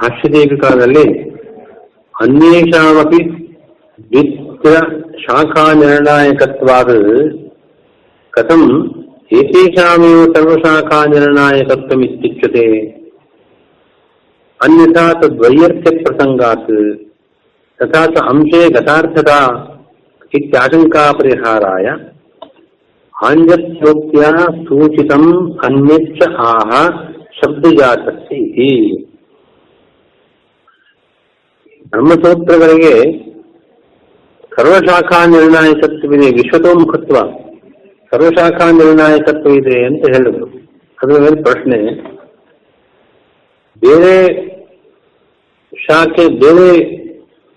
ಭಾಷ್ಯದೀಪಿಕಾದಲ್ಲಿ ಅನ್ಯೇಷಾಮಪಿ ದ್ವಿತ್ರ ಶಾಖಾ ನಿರ್ಣಾಯಕತ್ವಾದ ಕಥಂ ಏತೇಷಾಮೇವ ಸರ್ವಶಾಖಾ ನಿರ್ಣಾಯಕತ್ವಮಿತ್ಯುಚ್ಯತೆ अन्यथा तद्वैयर्थ्य प्रसंगात् तथा च अंशे गतार्थता इत्याशंका परिहाराय आञ्जस्योक्त्या सूचितम् अन्यच्च आह शब्दजातस्य इति ಬ್ರಹ್ಮಸೂತ್ರಗಳಿಗೆ ಸರ್ವಶಾಖಾ ನಿರ್ಣಾಯಕತ್ವವಿದೆ, ವಿಶ್ವತೋಮುಖತ್ವ. ಸರ್ವಶಾಖಾ ನಿರ್ಣಾಯಕತ್ವ ಇದೆ ಅಂತ ಹೇಳಿದ್ರು. ಅದರ ಮೇಲೆ ಪ್ರಶ್ನೆ, ಬೇರೆ ಶಾಖೆ, ಬೇರೆ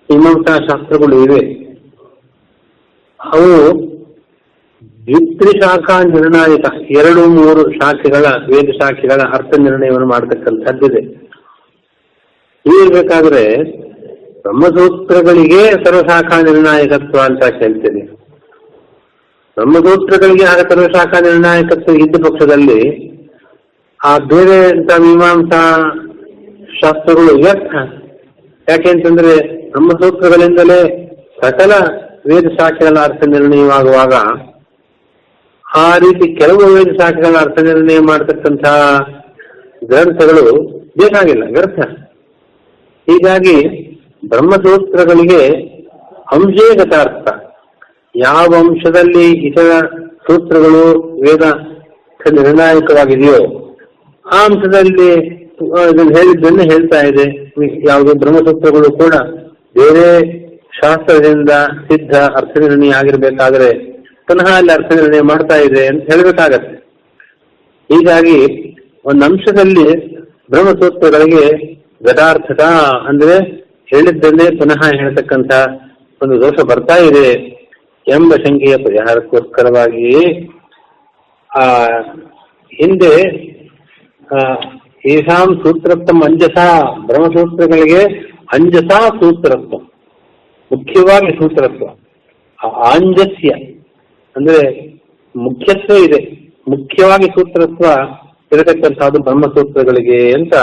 ಮೀಮಾಂಸಾ ಶಾಸ್ತ್ರಗಳು ಇವೆ. ಅವು ದ್ವಿತ್ರಿ ಶಾಖಾ ನಿರ್ಣಾಯಕ, ಎರಡು ಮೂರು ಶಾಖೆಗಳ ವೇದ ಶಾಖೆಗಳ ಅರ್ಥ ನಿರ್ಣಯವನ್ನು ಮಾಡತಕ್ಕಂಥದ್ದಿದೆ. ಹೀಗಿರ್ಬೇಕಾದ್ರೆ ಬ್ರಹ್ಮಸೂತ್ರಗಳಿಗೆ ಸರ್ವಶಾಖಾ ನಿರ್ಣಾಯಕತ್ವ ಅಂತ ಹೇಳ್ತೇನೆ. ಬ್ರಹ್ಮಸೂತ್ರಗಳಿಗೆ ಆಗ ಸರ್ವಶಾಖಾ ನಿರ್ಣಾಯಕತ್ವ ಇದ್ದ ಪಕ್ಷದಲ್ಲಿ ಆ ಬೇರೆ ಅಂತ ಮೀಮಾಂಸಾ ಶಾಸ್ತ್ರಗಳು ವ್ಯರ್ಥ. ಯಾಕೆಂತಂದ್ರೆ ಬ್ರಹ್ಮಸೂತ್ರಗಳಿಂದಲೇ ಸಕಲ ವೇದ ಶಾಖೆಗಳ ಅರ್ಥ ನಿರ್ಣಯವಾಗುವಾಗ ಆ ರೀತಿ ಕೆಲವು ವೇದ ಶಾಖೆಗಳ ಅರ್ಥ ನಿರ್ಣಯ ಮಾಡತಕ್ಕಂತಹ ಗ್ರಂಥಗಳು ಬೇಕಾಗಿಲ್ಲ, ವ್ಯರ್ಥ. ಹೀಗಾಗಿ ಬ್ರಹ್ಮಸೂತ್ರಗಳಿಗೆ ಅಂಶೇ ಗತಾರ್ಥ ಯಾವ ಅಂಶದಲ್ಲಿ ಇತರ ಸೂತ್ರಗಳು ವೇದ ನಿರ್ಣಾಯಕವಾಗಿದೆಯೋ ಆ ಅಂಶದಲ್ಲಿ ಇದನ್ನು ಹೇಳಿದ್ದನ್ನೇ ಹೇಳ್ತಾ ಇದೆ. ಯಾವುದು ಬ್ರಹ್ಮಸೂತ್ರಗಳು ಕೂಡ ಬೇರೆ ಶಾಸ್ತ್ರದಿಂದ ಸಿದ್ಧ ಅರ್ಥ ನಿರ್ಣಯ ಆಗಿರ್ಬೇಕಾದ್ರೆ ಪುನಃ ಅಲ್ಲಿ ಅರ್ಥ ನಿರ್ಣಯ ಮಾಡ್ತಾ ಇದೆ ಅಂತ ಹೇಳಬೇಕಾಗತ್ತೆ. ಹೀಗಾಗಿ ಒಂದು ಅಂಶದಲ್ಲಿ ಬ್ರಹ್ಮಸೂತ್ರಗಳಿಗೆ ಗದಾರ್ಥತ ಅಂದ್ರೆ ಹೇಳಿದ್ದನ್ನೇ ಪುನಃ ಹೇಳ್ತಕ್ಕಂಥ ಒಂದು ದೋಷ ಬರ್ತಾ ಇದೆ ಎಂಬ ಶಂಕೆಯ ಪರಿಹಾರಕ್ಕೋಸ್ಕರವಾಗಿ, ಆ, ಹಿಂದೆ ಏಷಾಂ ಸೂತ್ರತ್ವಂ ಅಂಜಸ, ಬ್ರಹ್ಮಸೂತ್ರಗಳಿಗೆ ಅಂಜಸಾ ಸೂತ್ರತ್ವ, ಮುಖ್ಯವಾಗಿ ಸೂತ್ರತ್ವ ಆಂಜಸ್ಯ, ಅಂದ್ರೆ ಮುಖ್ಯತ್ವ ಇದೆ, ಮುಖ್ಯವಾಗಿ ಸೂತ್ರತ್ವ ಇರತಕ್ಕಂಥದ್ದು ಬ್ರಹ್ಮಸೂತ್ರಗಳಿಗೆ ಅಂತ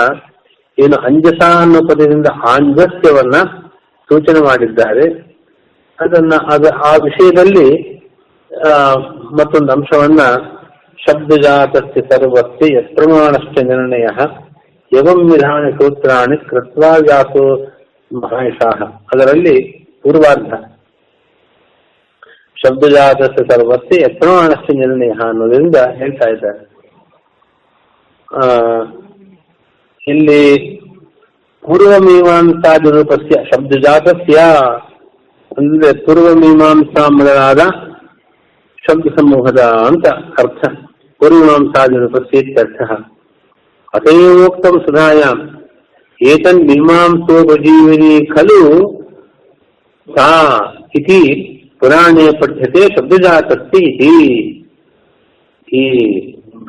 ಏನು ಅಂಜಸ ಅನ್ನೋ ಪದದಿಂದ ಆಂಜಸ್ಯವನ್ನ ಸೂಚನೆ ಮಾಡಿದ್ದಾರೆ. ಅದನ್ನ ಅದ ಆ ವಿಷಯದಲ್ಲಿ ಮತ್ತೊಂದು ಅಂಶವನ್ನ ಶಬ್ದಜಾತಸ್ಯ ಸರ್ವಸ್ಯ ಯತ್ಪ್ರಮಾಣಶ್ಚ ನಿರ್ಣಯ ಯವಂ ವಿಧಾನ ಸೂತ್ರಾಣಿ ಕೃತ್ವಾ ವ್ಯಾಸೋ ಮಹಾಯಶಾಹ ಅದರಲ್ಲಿ ಪೂರ್ವಾರ್ಧ. ಶಬ್ದಜಾತಸ್ಯ ಸರ್ವಸ್ಯ ಯತ್ಪ್ರಮಾಣಶ್ಚ ನಿರ್ಣಯ ಅನ್ನೋದರಿಂದ ಹೇಳ್ತಾ ಇದ್ದಾರೆ. ಆ, ಇಲ್ಲಿ ಪೂರ್ವಮೀಮಾಂಸಾ ರೂಪಸ್ಯ ಶಬ್ದಜಾತಸ್ಯ ಅಂದ್ರೆ ಪೂರ್ವಮೀಮಾಂಸಾ ಮೊದಲಾದ ಶಬ್ದ ಸಮೂಹದ ಅಂತ ಅರ್ಥ. ಪೂರ್ವಮೀಮಾಂಸಾದಿರೂಪಸ್ಯ ಇತ್ಯರ್ಥ. ಅತಯೋಕ್ತಂ ಸುಧಾಯಾಂ. ಏತನ್ ಮೀಮಾಂಸೋಪಜೀವಿನಿ ಖಲು ಸಾ ಇತಿ ಪುರಾಣೇ ಪಠ್ಯತೆ ಶಬ್ದಜಾತಸ್ತಿ ಇತಿ. ಈ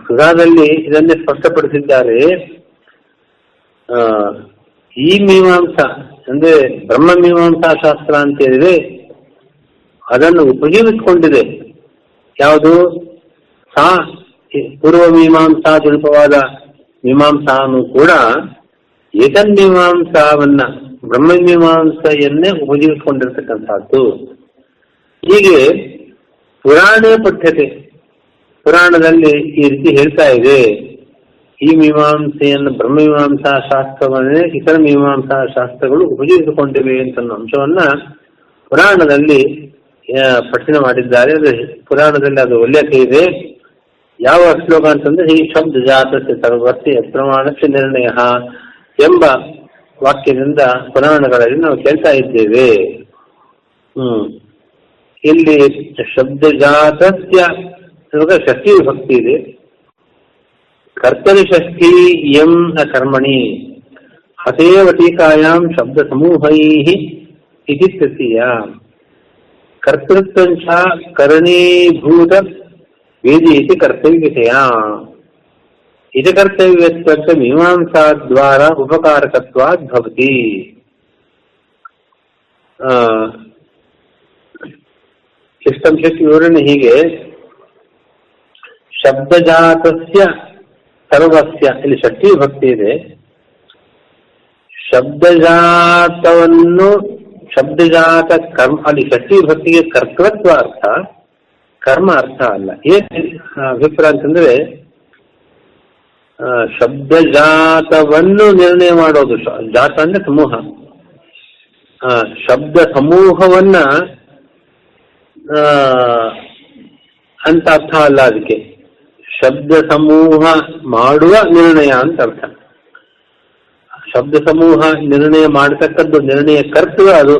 ಸುಧಾದಲ್ಲಿ ಇದನ್ನೇ ಸ್ಪಷ್ಟಪಡಿಸಿದ್ದಾರೆ. ಈ ಮೀಮಾಂಸಾ, ಅಂದ್ರೆ ಬ್ರಹ್ಮ ಮೀಮಾಂಸಾ ಶಾಸ್ತ್ರ ಅಂತ ಹೇಳಿದ್ರೆ ಅದನ್ನು ಉಪಯೋಗಿಸಿಕೊಂಡಿದೆ. ಯಾವುದು? ಸಾ ಪೂರ್ವ ಮೀಮಾಂಸಾ ರೂಪವಾದ ಮೀಮಾಂಸಾನು ಕೂಡ ಏತನ್ ಮೀಮಾಂಸಾವನ್ನ, ಬ್ರಹ್ಮ ಮೀಮಾಂಸೆಯನ್ನೇ ಉಪಯೋಗಿಸಿಕೊಂಡಿರ್ತಕ್ಕಂಥದ್ದು. ಹೀಗೆ ಪುರಾಣ ಪಠ್ಯತೆ. ಪುರಾಣದಲ್ಲಿ ಈ ರೀತಿ ಹೇಳ್ತಾ ಇದೆ. ಈ ಮೀಮಾಂಸೆಯನ್ನು ಬ್ರಹ್ಮ ಮೀಮಾಂಸಾ ಶಾಸ್ತ್ರವನ್ನೇ ಇತರ ಮೀಮಾಂಸಾ ಶಾಸ್ತ್ರಗಳು ಉಪಯೋಗಿಸಿಕೊಂಡಿವೆ ಅಂತ ಅಂಶವನ್ನ ಪುರಾಣದಲ್ಲಿ ಪಠಿಣ ಮಾಡಿದ್ದಾರೆ. ಅದು ಪುರಾಣದಲ್ಲಿ ಅದು ಉಲ್ಲೇಖ ಇದೆ. ಯಾವ ಶ್ಲೋಕ ಅಂತಂದ್ರೆ ಈ ಶಬ್ದ ಜಾತಸ್ಯ ಸರ್ವಸ್ಯ ಪ್ರಮಾಣಕ್ಕೆ ನಿರ್ಣಯ ಎಂಬ ವಾಕ್ಯದಿಂದ ಪುರಾಣಗಳಲ್ಲಿ ನಾವು ಕೇಳ್ತಾ ಇದ್ದೇವೆ. ಹ್ಮ್. ಇಲ್ಲಿ ಶಬ್ದ ಜಾತಸ್ಯ ಶಕ್ತಿ ಭಕ್ತಿ ಇದೆ. ಕರ್ತರಿ ಷಷ್ಠಿ ಎಂ ನ ಕರ್ಮಣಿ ಅತೇವ ಟೀಕಾಯಾಂ ಶಬ್ದ ಸಮೂಹೈ ಇತಿ ತೃತೀಯ ಕರ್ತೃತ್ವಂಚ ಕರಣೀಭೂತ ವೇದಿ ಇತಿ ಕರ್ತವ್ಯತೆಯ ಇದು ಕರ್ತವ್ಯತ್ವಂಚ ಮೀಮಾಂಸಾದ್ವಾರ ಉಪಕಾರಕತ್ವಾದ್ ಭವತಿ ಆ, ಇಷ್ಟಂಶಕ್ಕೆ ವಿವರಣೆ ಹೀಗೆ ಶಬ್ದಜಾತಸ್ಯ ಸರ್ವಸ್ಯ, ಇಲ್ಲಿ ಷಟ್ಟಿ ಭಕ್ತಿ ಇದೆ. ಶಬ್ದಜಾತವನ್ನು, ಶಬ್ದಜಾತ ಕರ್ಮ, ಅಲ್ಲಿ ಷಟ್ಟಿ ಭಕ್ತಿಗೆ ಕರ್ತೃತ್ವ ಅರ್ಥ ಕರ್ಮ ಅರ್ಥ ಅಲ್ಲ. ಏನ್ ಅಭಿಪ್ರಾಯ ಅಂತಂದ್ರೆ ಶಬ್ದಜಾತವನ್ನು ನಿರ್ಣಯ ಮಾಡೋದು ಜಾತ ಅಂದ್ರೆ ಸಮೂಹ. ಶಬ್ದ ಸಮೂಹವನ್ನ ಅಂತ ಅರ್ಥ ಅಲ್ಲ ಅದಕ್ಕೆ. ಶಬ್ದ ಸಮೂಹ ಮಾಡುವ ನಿರ್ಣಯ ಅಂತ ಅರ್ಥ. ಶಬ್ದ ಸಮೂಹ ನಿರ್ಣಯ ಮಾಡತಕ್ಕದ್ದು ನಿರ್ಣಯ ಕರ್ತವ್ಯ ಅದು.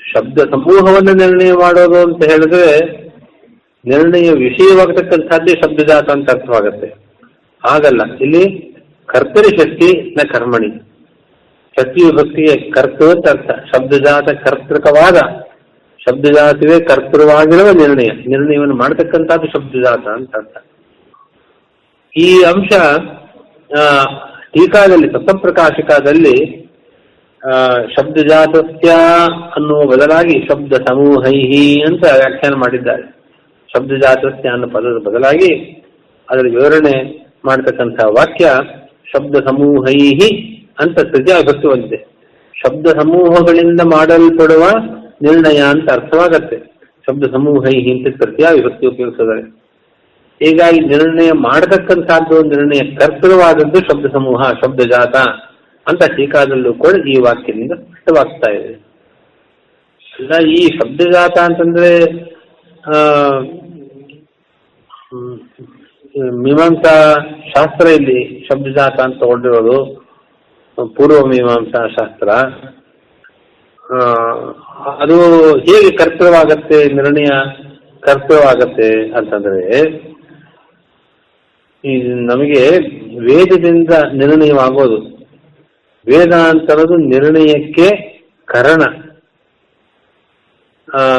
ಶಬ್ದ ಸಮೂಹವನ್ನು ನಿರ್ಣಯ ಮಾಡೋದು ಅಂತ ಹೇಳಿದ್ರೆ ನಿರ್ಣಯ ವಿಷಯವಾಗತಕ್ಕಂಥದ್ದೇ ಶಬ್ದಜಾತ ಅಂತ ಅರ್ಥವಾಗುತ್ತೆ. ಹಾಗಲ್ಲ, ಇಲ್ಲಿ ಕರ್ತರಿ ಶಕ್ತಿ ನ ಕರ್ಮಣಿ. ಶಕ್ತಿಯು ಶಕ್ತಿಯ ಕರ್ತೃ ಅಂತ ಅರ್ಥ. ಶಬ್ದಜಾತ ಕರ್ತೃಕವಾದ ಶಬ್ದಜಾತವೇ ಕರ್ತೃವಾಗಿರುವ ನಿರ್ಣಯ. ನಿರ್ಣಯವನ್ನು ಮಾಡತಕ್ಕಂಥದ್ದು ಶಬ್ದಜಾತ ಅಂತ ಅರ್ಥ. ಈ ಅಂಶ ಆ, ಟೀಕಾದಲ್ಲಿ ತತ್ವಪ್ರಕಾಶಕದಲ್ಲಿ ಆ, ಶಬ್ದಜಾತಸ್ಯ ಅನ್ನುವ ಬದಲಾಗಿ ಶಬ್ದ ಸಮೂಹೈಹಿ ಅಂತ ವ್ಯಾಖ್ಯಾನ ಮಾಡಿದ್ದಾರೆ. ಶಬ್ದಜಾತಸ್ಯ ಅನ್ನೋ ಪದದ ಬದಲಾಗಿ ಅದರ ವಿವರಣೆ ಮಾಡತಕ್ಕಂತಹ ವಾಕ್ಯ ಶಬ್ದ ಸಮೂಹೈಹಿ ಅಂತ ತೃತೀಯ ಶಬ್ದ ಸಮೂಹಗಳಿಂದ ಮಾಡಲ್ಪಡುವ ನಿರ್ಣಯ ಅಂತ ಅರ್ಥವಾಗತ್ತೆ. ಶಬ್ದ ಸಮೂಹೈಹಿ ಅಂತ ತೃತೀಯ ವಿಭಕ್ತಿ ಉಪಯೋಗಿಸಿದ್ದಾರೆ ಹೀಗಾಗಿ ನಿರ್ಣಯ ಮಾಡತಕ್ಕಂತಹದ್ದು ನಿರ್ಣಯ ಕರ್ತೃವಾದದ್ದು ಶಬ್ದ ಸಮೂಹ ಶಬ್ದಜಾತ ಅಂತ ಟೀಕಾದಲ್ಲೂ ಕೂಡ ಈ ವಾಕ್ಯದಿಂದ ಸ್ಪಷ್ಟವಾಗ್ತಾ ಇದೆ. ಅಲ್ಲ ಈ ಶಬ್ದಜಾತ ಅಂತಂದ್ರೆ ಆ, ಮೀಮಾಂಸಾ ಶಾಸ್ತ್ರ ಇಲ್ಲಿ ಶಬ್ದಜಾತ ಅಂತ ತಗೊಂಡಿರೋದು ಪೂರ್ವ ಮೀಮಾಂಸಾ ಶಾಸ್ತ್ರ. ಅದು ಹೇಗೆ ಕರ್ತವ್ಯವಾಗತ್ತೆ ನಿರ್ಣಯ ಕರ್ತವ್ಯವಾಗತ್ತೆ ಅಂತಂದ್ರೆ ಈ ನಮಗೆ ವೇದದಿಂದ ನಿರ್ಣಯವಾಗೋದು. ವೇದ ಅಂತರೋದು ನಿರ್ಣಯಕ್ಕೆ ಕರಣ. ಆ,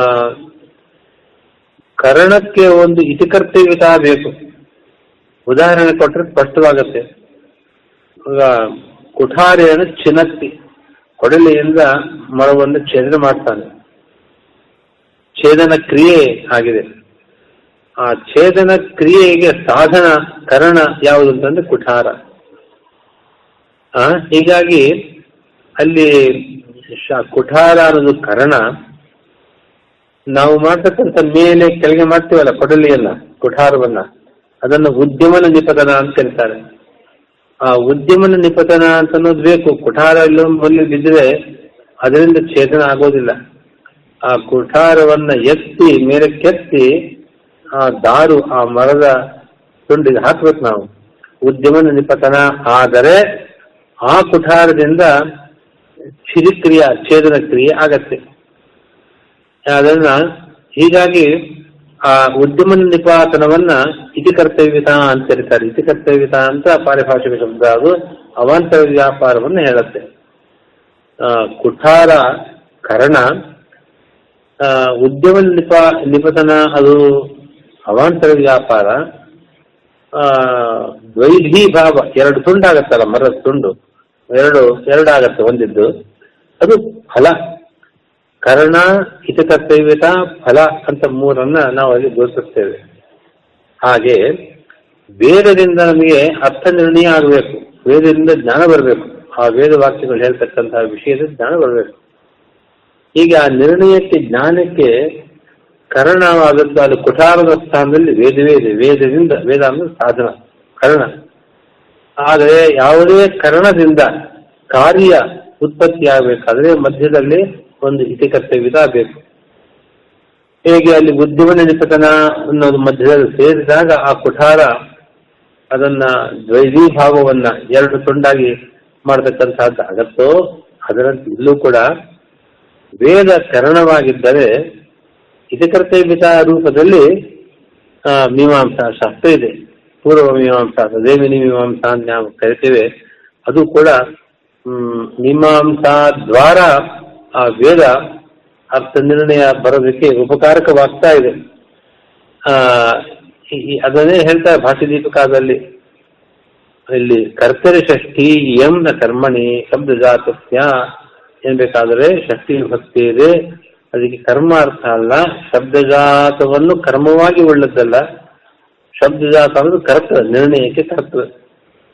ಕರಣಕ್ಕೆ ಒಂದು ಇತಿಕರ್ತವ್ಯತಾ ಬೇಕು. ಉದಾಹರಣೆ ಕೊಟ್ಟರೆ ಸ್ಪಷ್ಟವಾಗತ್ತೆ. ಈಗ ಕುಠಾರಿಯನ್ನು ಚಿನತ್ತಿ ಕೊಡಲಿಯಿಂದ ಮರವನ್ನು ಛೇದನ ಮಾಡ್ತಾನೆ. ಛೇದನ ಕ್ರಿಯೆ ಆಗಿದೆ. ಆ ಛೇದನ ಕ್ರಿಯೆಗೆ ಸಾಧನ, ಕರಣ ಯಾವುದು ಅಂತಂದ್ರೆ ಕುಠಾರ. ಆ, ಹೀಗಾಗಿ ಅಲ್ಲಿ ಕುಠಾರ ಅನ್ನೋದು ಕರಣ. ನಾವು ಮಾಡ್ತಕ್ಕಂಥ ಮೇಲೆ ಕೆಳಗೆ ಮಾಡ್ತೀವಲ್ಲ ಕೊಡಲಿಯನ್ನ ಕುಠಾರವನ್ನ. ಅದನ್ನು ಉದ್ಯಮನ ನಿಪದನ ಅಂತ ಕರೀತಾರೆ. ಆ ಉದ್ಯಮನ ನಿಪತನ ಅಂತ ಅನ್ನೋದು ಬೇಕು. ಕುಠಾರ ಇಲ್ಲೊಂದು ಬಿದ್ದರೆ ಅದರಿಂದ ಛೇದನ ಆಗೋದಿಲ್ಲ. ಆ ಕುಠಾರವನ್ನ ಎತ್ತಿ, ಮೇಲೆ ಕೆತ್ತಿ, ಆ ದಾರು, ಆ ಮರದ ತುಂಡಿಗೆ ಹಾಕ್ಬೇಕು ನಾವು. ಉದ್ಯಮನ ನಿಪತನ ಆದರೆ ಆ ಕುಠಾರದಿಂದ ಚಿರಿಕ್ರಿಯೆ ಛೇದನ ಕ್ರಿಯೆ ಆಗತ್ತೆ. ಅದನ್ನ ಹೀಗಾಗಿ ಆ ಉದ್ಯಮ ನಿಪಾತನವನ್ನ ಇತಿ ಕರ್ತವ್ಯತ ಅಂತ ಕರೀತಾರೆ. ಇತಿ ಕರ್ತವ್ಯತ ಅಂತ ಪಾರಿಭಾಷಿಕ ಶಬ್ದ ಅದು. ಅವಾಂತರ ವ್ಯಾಪಾರವನ್ನು ಹೇಳುತ್ತೆ. ಆ, ಕುಠಾರ ಕರಣ ಉದ್ಯಮ ನಿಪ ನಿಪತನ ಅದು ಅವಾಂತರ ವ್ಯಾಪಾರ. ಆ, ದ್ವೈಧಿ ಭಾವ ಎರಡು ತುಂಡಾಗತ್ತಲ್ಲ ಮರದ ತುಂಡು. ಎರಡು ಎರಡಾಗತ್ತೆ ಒಂದಿದ್ದು. ಅದು ಫಲ. ಕರ್ಣ ಹಿತಕರ್ತವ್ಯತ ಫಲ ಅಂತ ಮೂರನ್ನ ನಾವು ಅಲ್ಲಿ ಘೋಷಿಸ್ತೇವೆ ಹಾಗೆ ವೇದದಿಂದ ನಮಗೆ ಅರ್ಥ ನಿರ್ಣಯ ಆಗಬೇಕು. ವೇದದಿಂದ ಜ್ಞಾನ ಬರಬೇಕು. ಆ ವೇದ ವಾಕ್ಯಗಳು ಹೇಳ್ತಕ್ಕಂತಹ ವಿಷಯದ ಜ್ಞಾನ ಬರಬೇಕು. ಹೀಗೆ ಆ ನಿರ್ಣಯಕ್ಕೆ ಜ್ಞಾನಕ್ಕೆ ಕರಣವಾದದ್ದು, ಅದು ಕುಠಾರದ ಸ್ಥಾನದಲ್ಲಿ ವೇದವೇ ಇದೆ. ವೇದದಿಂದ ವೇದ ಅಂದ್ರೆ ಸಾಧನ, ಕರ್ಣ. ಆದರೆ ಯಾವುದೇ ಕರಣದಿಂದ ಕಾರ್ಯ ಉತ್ಪತ್ತಿ ಆಗಬೇಕಾದ್ರೆ ಮಧ್ಯದಲ್ಲಿ ಒಂದು ಹಿತಕರ್ತವ್ಯದ ಬೇಕು. ಹೇಗೆ ಅಲ್ಲಿ ನಿಪತನ ಅನ್ನೋದು ಮಧ್ಯದಲ್ಲಿ ಸೇರಿದಾಗ ಆ ಕುಠಾರ ಅದನ್ನ ದ್ವೈವಿ ಭಾವವನ್ನ ಎರಡು ತುಂಡಾಗಿ ಮಾಡತಕ್ಕಂತಹದ್ದು ಅಗತ್ತೋ ಅದರಂತೆ ಇಲ್ಲೂ ಕೂಡ ವೇದ ಕರಣವಾಗಿದ್ದರೆ ಹಿತಕರ್ತವ್ಯದ ರೂಪದಲ್ಲಿ ಆ, ಮೀಮಾಂಸಾ ಶಾಸ್ತ್ರ ಇದೆ. ಪೂರ್ವ ಮೀಮಾಂಸಾ ದೇವಿನಿ ಮೀಮಾಂಸಾ ಅಂತ ನಾವು ಕರಿತೇವೆ. ಅದು ಕೂಡ ಮೀಮಾಂಸಾ ದ್ವಾರ ಆ ವೇದ ಅರ್ಥ ನಿರ್ಣಯ ಬರೋದಕ್ಕೆ ಉಪಕಾರಕವಾಗ್ತಾ ಇದೆ. ಆ ಅದನ್ನೇ ಹೇಳ್ತಾರೆ ಭಾಷೆ ದೀಪಿಕಾದಲ್ಲಿ ಇಲ್ಲಿ ಕರ್ತರಿ ಷಷ್ಠಿ ಎಂ ನ ಕರ್ಮಣಿ ಶಬ್ದ ಜಾತಸ್ಯ ಏನ್ಬೇಕಾದ್ರೆ ಷಷ್ಠಿ ಭಕ್ತಿ ಇದೆ. ಅದಕ್ಕೆ ಕರ್ಮ ಅರ್ಥ ಅಲ್ಲ, ಶಬ್ದಜಾತವನ್ನು ಕರ್ಮವಾಗಿ ಉಳ್ಳದ್ದಲ್ಲ. ಶಬ್ದಜಾತ ಅನ್ನೋದು ಕರ್ತೃ, ನಿರ್ಣಯಕ್ಕೆ ಕರ್ತೃ.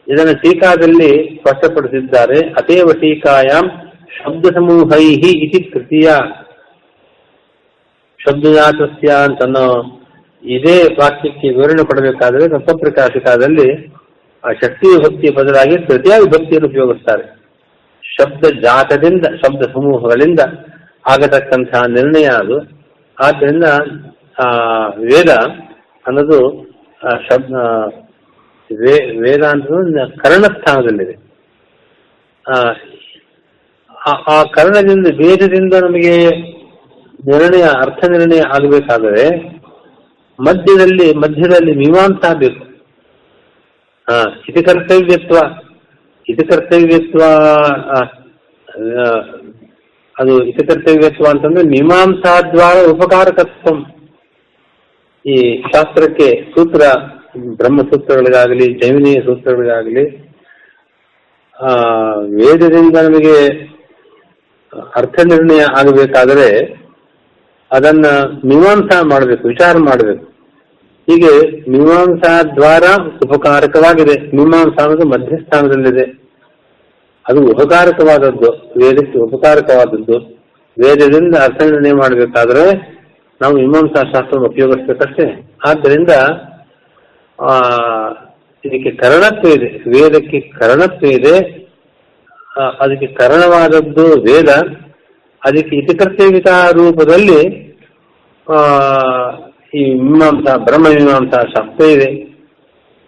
ಇದನ್ನು ಟೀಕಾದಲ್ಲಿ ಸ್ಪಷ್ಟಪಡಿಸಿದ್ದಾರೆ. ಅತೇವ ಟೀಕಾಯಾಮ್ ಶಬ್ದ ಸಮೂಹೈ ಇತಿ ತೃತೀಯ. ಶಬ್ದಜಾತಸ್ಯ ಅಂತನೋ ಇದೇ ವಾಕ್ಯಕ್ಕೆ ವಿವರಣೆ ಕೊಡಬೇಕಾದರೆ ತತ್ವಪ್ರಕಾಶಕದಲ್ಲಿ ಆ ಶಕ್ತಿ ವಿಭಕ್ತಿಯ ಬದಲಾಗಿ ತೃತೀಯ ವಿಭಕ್ತಿಯನ್ನು ಉಪಯೋಗಿಸ್ತಾರೆ. ಶಬ್ದ ಜಾತದಿಂದ ಶಬ್ದ ಸಮೂಹಗಳಿಂದ ಆಗತಕ್ಕಂತಹ ನಿರ್ಣಯ ಅದು. ಆದ್ದರಿಂದ ಆ ವೇದ ಅನ್ನೋದು ಶಬ್ದ ವೇದ ಅಂತ ಕರ್ಣಸ್ಥಾನದಲ್ಲಿದೆ. ಆ, ಆ- ಕರ್ಣದಿಂದ ವೇದದಿಂದ ನಮಗೆ ನಿರ್ಣಯ, ಅರ್ಥ ನಿರ್ಣಯ ಆಗಬೇಕಾದರೆ ಮಧ್ಯದಲ್ಲಿ ಮಧ್ಯದಲ್ಲಿ ಮೀಮಾಂಸ ಬೇಕು. ಹಾ ಇದು ಕರ್ತವ್ಯತ್ವ ಇದು ಕರ್ತವ್ಯತ್ವ ಅದು ಇದು ಕರ್ತವ್ಯತ್ವ ಅಂತಂದ್ರೆ ಮೀಮಾಂಸಾದ್ವಾರ ಉಪಕಾರಕತ್ವ. ಈ ಶಾಸ್ತ್ರಕ್ಕೆ ಸೂತ್ರ, ಬ್ರಹ್ಮಸೂತ್ರಗಳಿಗಾಗಲಿ ಜೈಮಿನಿಯ ಸೂತ್ರಗಳಿಗಾಗಲಿ, ಆ, ವೇದದಿಂದ ನಮಗೆ ಅರ್ಥ ನಿರ್ಣಯ ಆಗಬೇಕಾದರೆ ಅದನ್ನ ಮೀಮಾಂಸ ಮಾಡಬೇಕು, ವಿಚಾರ ಮಾಡಬೇಕು. ಹೀಗೆ ಮೀಮಾಂಸಾ ದ್ವಾರ ಉಪಕಾರಕವಾಗಿದೆ. ಮೀಮಾಂಸ ಅನ್ನೋದು ಮಧ್ಯಸ್ಥಾನದಲ್ಲಿದೆ. ಅದು ಉಪಕಾರಕವಾದದ್ದು, ವೇದಕ್ಕೆ ಉಪಕಾರಕವಾದದ್ದು. ವೇದದಿಂದ ಅರ್ಥ ನಿರ್ಣಯ ಮಾಡಬೇಕಾದ್ರೆ ನಾವು ಮೀಮಾಂಸಾ ಶಾಸ್ತ್ರವನ್ನು ಉಪಯೋಗಿಸ್ಬೇಕಷ್ಟೇ. ಆದ್ದರಿಂದ, ಆ, ಇದಕ್ಕೆ ಕರಣತ್ವ ಇದೆ. ವೇದಕ್ಕೆ ಕರಣತ್ವ ಇದೆ. ಅದಕ್ಕೆ ಕರಣವಾದದ್ದು ವೇದ. ಅದಕ್ಕೆ ಇತಿಕರ್ತೇವಿತ ರೂಪದಲ್ಲಿ ಆ, ಈ ಮೀಮಾಂಸ ಬ್ರಹ್ಮ ಮೀಮಾಂಸಾ ಶಾಸ್ತ್ರ ಇದೆ.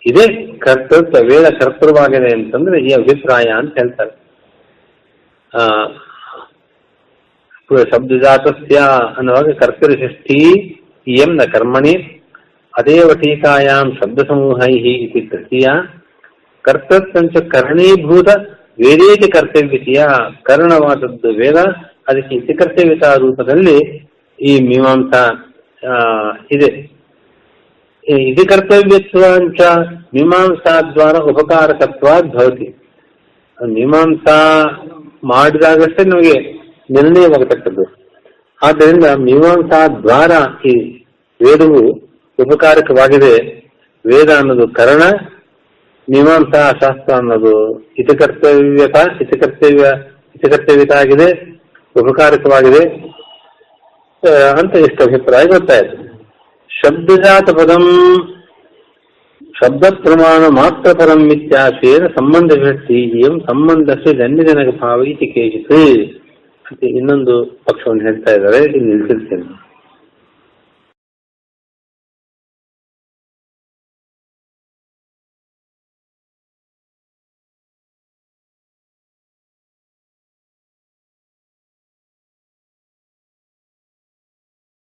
ಇದೇ ಕರ್ತೃತ್ವ ವೇದ ಕರ್ತೃವಾಗಿದೆ ಅಂತಂದ್ರೆ ಈ ಅಭಿಪ್ರಾಯ ಅಂತ ಹೇಳ್ತಾರೆ. ಆ, ಶಬ್ದಜಾತಸ್ಯ ಅನ್ನುವಾಗ ಕರ್ತೃ ಷಷ್ಠಿ ಇಯಂ ನ ಕರ್ಮಣಿ ಅದೇವ ಶಬ್ದ ಸಮೂಹೈ ಇತಿ ತೃತೀಯ. ಕರ್ತೃತ್ವಂಚ ಕರ್ಣೀಭೂತ ವೇದೇತಿ ಕರ್ತವ್ಯತೆಯ ಕರ್ಣವಾದದ್ದು ವೇದ. ಅದಕ್ಕೆ ಇತಿ ಕರ್ತವ್ಯತಾ ರೂಪದಲ್ಲಿ ಈ ಮೀಮಾಂಸ ಆ, ಇದೆ. ಈ ಅಂತ ಮೀಮಾಂಸಾ ದ್ವಾರ ಉಪಕಾರಕತ್ವ ಭವತಿ. ಮೀಮಾಂಸಾ ಮಾಡಿದಾಗಷ್ಟೇ ನಮಗೆ ನಿರ್ಣಯವಾಗತಕ್ಕದ್ದು. ಆದ್ದರಿಂದ ಮೀಮಾಂಸಾ ದ್ವಾರ ಈ ವೇದವು ಉಪಕಾರಕವಾಗಿದೆ. ವೇದ ಅನ್ನೋದು ಕರ್ಣ ಮೀಮಾಂಸಾ ಶಾಸ್ತ್ರ ಅನ್ನೋದು ಹಿತಕರ್ತವ್ಯತ ಹಿತಕರ್ತವ್ಯ ಹಿತಕರ್ತವ್ಯತ ಆಗಿದೆ ಉಪಕಾರಕವಾಗಿದೆ. ಅಂತ ಎಷ್ಟು ಅಭಿಪ್ರಾಯ ಗೊತ್ತಾಯಿತು ಶಬ್ದಜಾತ ಪದಂ ಶಬ್ದ ಪ್ರಮಾಣ ಮಾತ್ರ ಪರಂ ಇತ್ಯಾಶೇನ ಸಂಬಂಧ ವ್ಯಕ್ತಿ ಎಂ ಸಂಬಂಧಕ್ಕೆ ಜನ್ಯಜನಕ ಭಾವ ಇತಿ ಕೇಜಿತು ಇನ್ನೊಂದು ಪಕ್ಷವನ್ನು ಹೇಳ್ತಾ ಇದ್ದಾರೆ, ಇಲ್ಲಿ ನಿಲ್ಲಿಸಿರ್ತೇನೆ.